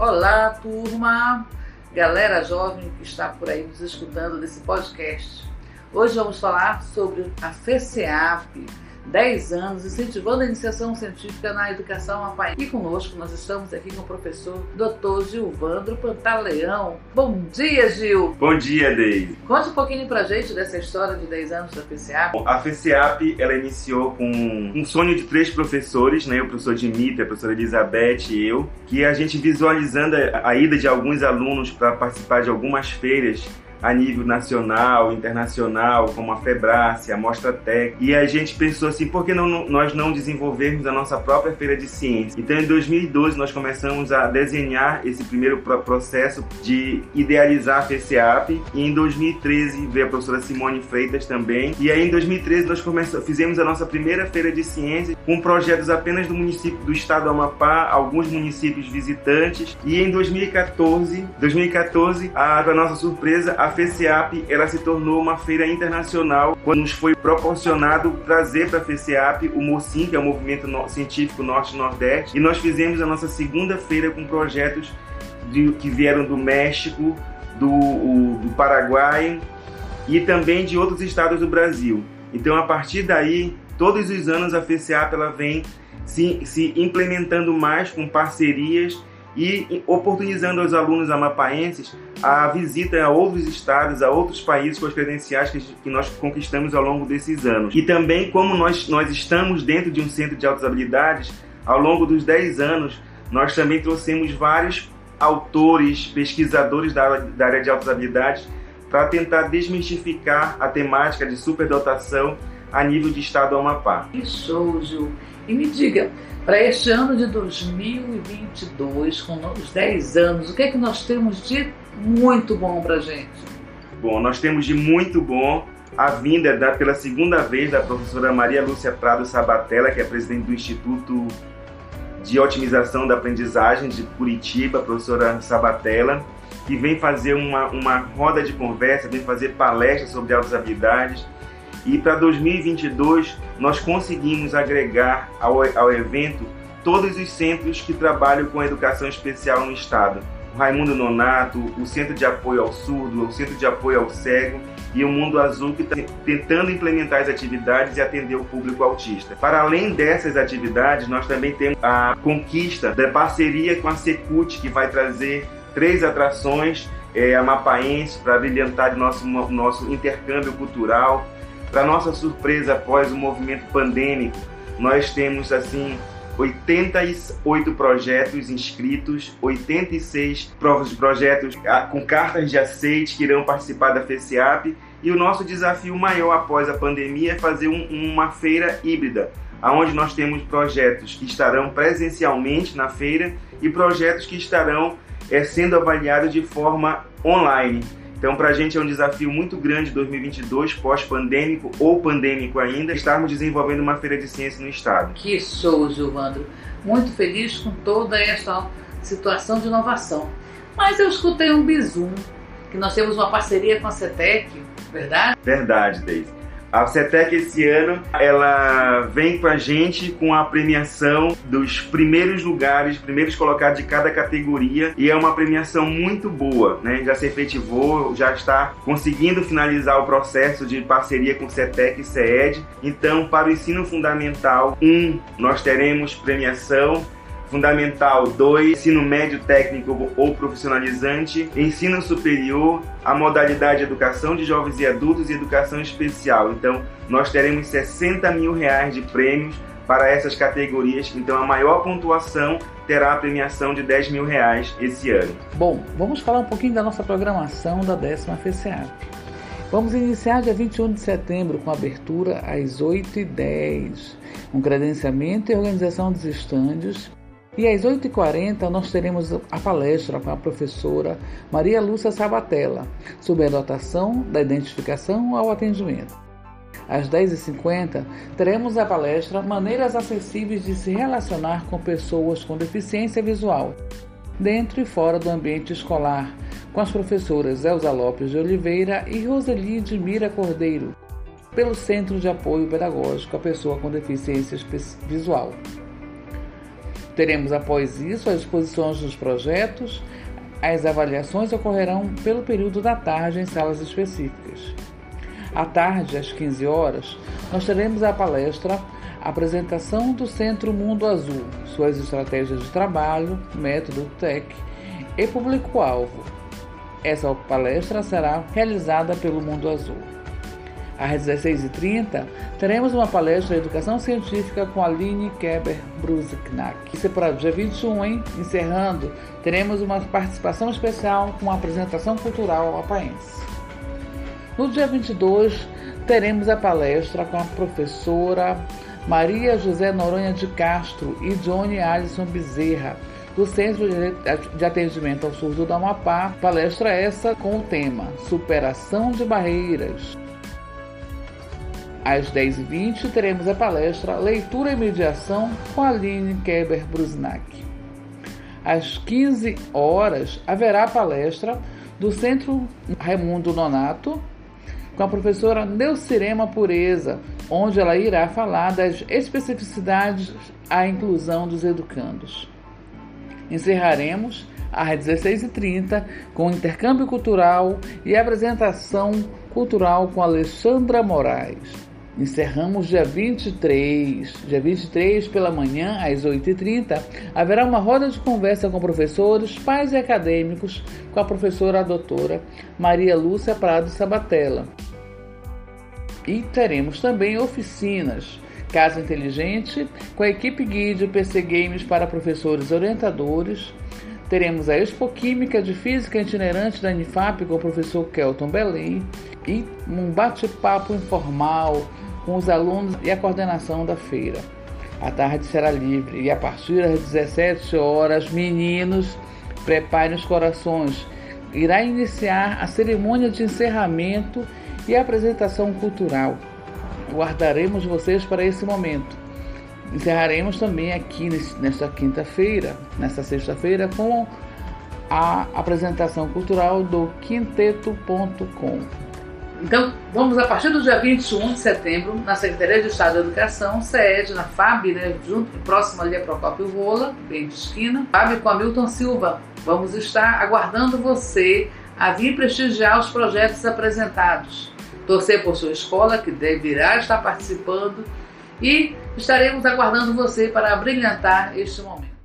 Olá, turma! Galera jovem que está por aí nos escutando nesse podcast. Hoje vamos falar sobre a FECEAP, 10 anos, incentivando a iniciação científica na educação amapá. E conosco nós estamos aqui com o professor Dr. Gilvandro Pantaleão. Bom dia, Gil! Bom dia, Deise! Conte um pouquinho pra gente dessa história de 10 anos da FECEAP. A FECEAP, ela iniciou com um sonho de três professores, né? O professor Dimitri, a professora Elizabeth e eu, que a gente visualizando a ida de alguns alunos para participar de algumas feiras a nível nacional, internacional, como a Febrace, a Mostra Tech. E a gente pensou assim, por que não, nós não desenvolvermos a nossa própria feira de ciência? Então, em 2012, nós começamos a desenhar esse primeiro processo de idealizar a FCAP. E em 2013 veio a professora Simone Freitas também. E aí, em 2013, nós fizemos a nossa primeira feira de ciências com projetos apenas do município do estado do Amapá, alguns municípios visitantes. E em 2014, 2014, a, para nossa surpresa, a FECEAP ela se tornou uma feira internacional quando nos foi proporcionado trazer para a FECEAP o MOCIM, que é o Movimento Científico Norte-Nordeste, e nós fizemos a nossa segunda feira com projetos de, que vieram do México, do, o, do Paraguai e também de outros estados do Brasil. Então, a partir daí, todos os anos a FECEAP ela vem se, se implementando mais com parcerias e oportunizando aos alunos amapaenses a visita a outros estados, a outros países com as credenciais que, que nós conquistamos ao longo desses anos. E também, como nós, nós estamos dentro de um centro de altas habilidades, ao longo dos 10 anos, nós também trouxemos vários autores, pesquisadores da, da área de altas habilidades para tentar desmistificar a temática de superdotação a nível de estado do Amapá. Que show, Ju! E me diga, para este ano de 2022, com os 10 anos, o que é que nós temos de muito bom para gente? Bom, nós temos de muito bom a vinda da, pela segunda vez da professora Maria Lúcia Prado Sabatella, que é presidente do Instituto de Otimização da Aprendizagem de Curitiba, professora Sabatella, que vem fazer uma, uma roda de conversa, vem fazer palestras sobre altas habilidades e para 2022 nós conseguimos agregar ao, ao evento todos os centros que trabalham com educação especial no estado. O Raimundo Nonato, o Centro de Apoio ao Surdo, o Centro de Apoio ao Cego e o Mundo Azul que está tentando implementar as atividades e atender o público autista. Para além dessas atividades, nós também temos a conquista da parceria com a Secult, que vai trazer três atrações é, amapaenses para brilhantar nosso, nosso intercâmbio cultural para nossa surpresa, após o movimento pandêmico, nós temos assim 88 projetos inscritos, 86 projetos ah, com cartas de aceite que irão participar da FECIAP e o nosso desafio maior após a pandemia é fazer um, uma feira híbrida, onde nós temos projetos que estarão presencialmente na feira e projetos que estarão é, sendo avaliados de forma online. Então, para a gente é um desafio muito grande 2022, pós-pandêmico ou pandêmico ainda, estarmos desenvolvendo uma feira de ciência no estado. Que show, Gilvandro! Muito feliz com toda essa situação de inovação. Mas eu escutei um bizu, que nós temos uma parceria com a CETEC, verdade? Verdade, Deise. A CETEC esse ano ela vem com a gente com a premiação dos primeiros lugares, primeiros colocados de cada categoria e é uma premiação muito boa, né? Já se efetivou, já está conseguindo finalizar o processo de parceria com CETEC e CEED. Então, para o ensino fundamental 1, um, nós teremos premiação Fundamental 2, ensino médio técnico ou profissionalizante, ensino superior, a modalidade educação de jovens e adultos e educação especial. Então, nós teremos 60 mil reais de prêmios para essas categorias. Então, a maior pontuação terá a premiação de 10 mil reais esse ano. Bom, vamos falar um pouquinho da nossa programação da décima FCA. Vamos iniciar dia 21 de setembro com abertura às 8h10, um credenciamento e organização dos estandes e às 8h40 nós teremos a palestra com a professora Maria Lúcia Sabatella sobre a dotação da identificação ao atendimento. Às 10h50 teremos a palestra Maneiras Acessíveis de se relacionar com pessoas com deficiência visual, dentro e fora do ambiente escolar, com as professoras Elza Lopes de Oliveira e Roseli de Mira Cordeiro, pelo Centro de Apoio Pedagógico à Pessoa com Deficiência Visual. Teremos após isso as exposições dos projetos. As avaliações ocorrerão pelo período da tarde em salas específicas. À tarde, às 15 horas, nós teremos a palestra Apresentação do Centro Mundo Azul, suas estratégias de trabalho, método TEC e público-alvo. Essa palestra será realizada pelo Mundo Azul. Às 16h30, teremos uma palestra de educação científica com Aline Keber Bruziknak. Isso é para o dia 21, hein? Encerrando, teremos uma participação especial com a apresentação cultural apaense. No dia 22, teremos a palestra com a professora Maria José Noronha de Castro e Johnny Alisson Bezerra, do Centro de Atendimento ao Surdo do Amapá. Palestra essa com o tema Superação de Barreiras. Às 10h20 teremos a palestra Leitura e Mediação com Aline Keber Brusnak. Às 15 horas haverá a palestra do Centro Raimundo Nonato com a professora Neucirema Pureza, onde ela irá falar das especificidades à inclusão dos educandos. Encerraremos às 16h30 com intercâmbio cultural e apresentação cultural com Alexandra Moraes. Encerramos dia 23. Dia 23 pela manhã, às 8h30, haverá uma roda de conversa com professores, pais e acadêmicos com a professora a doutora Maria Lúcia Prado Sabatella. E teremos também oficinas, Casa Inteligente, com a equipe guide PC Games para professores orientadores. Teremos a Expo Química de Física Itinerante da Unifap com o professor Kelton Belém e um bate-papo informal com os alunos e a coordenação da feira. A tarde será livre e a partir das 17 horas, meninos, preparem os corações. Irá iniciar a cerimônia de encerramento e apresentação cultural. Guardaremos vocês para esse momento. Encerraremos também aqui nesta quinta-feira, nesta sexta-feira, com a apresentação cultural do quinteto.com. Então, vamos a partir do dia 21 de setembro, na Secretaria de Estado da Educação, sede na FAB, né, junto, próximo ali a Procópio Rola, bem de esquina, FAB com a Milton Silva. Vamos estar aguardando você a vir prestigiar os projetos apresentados torcer por sua escola, que deverá estar participando, e estaremos aguardando você para brilhantar este momento.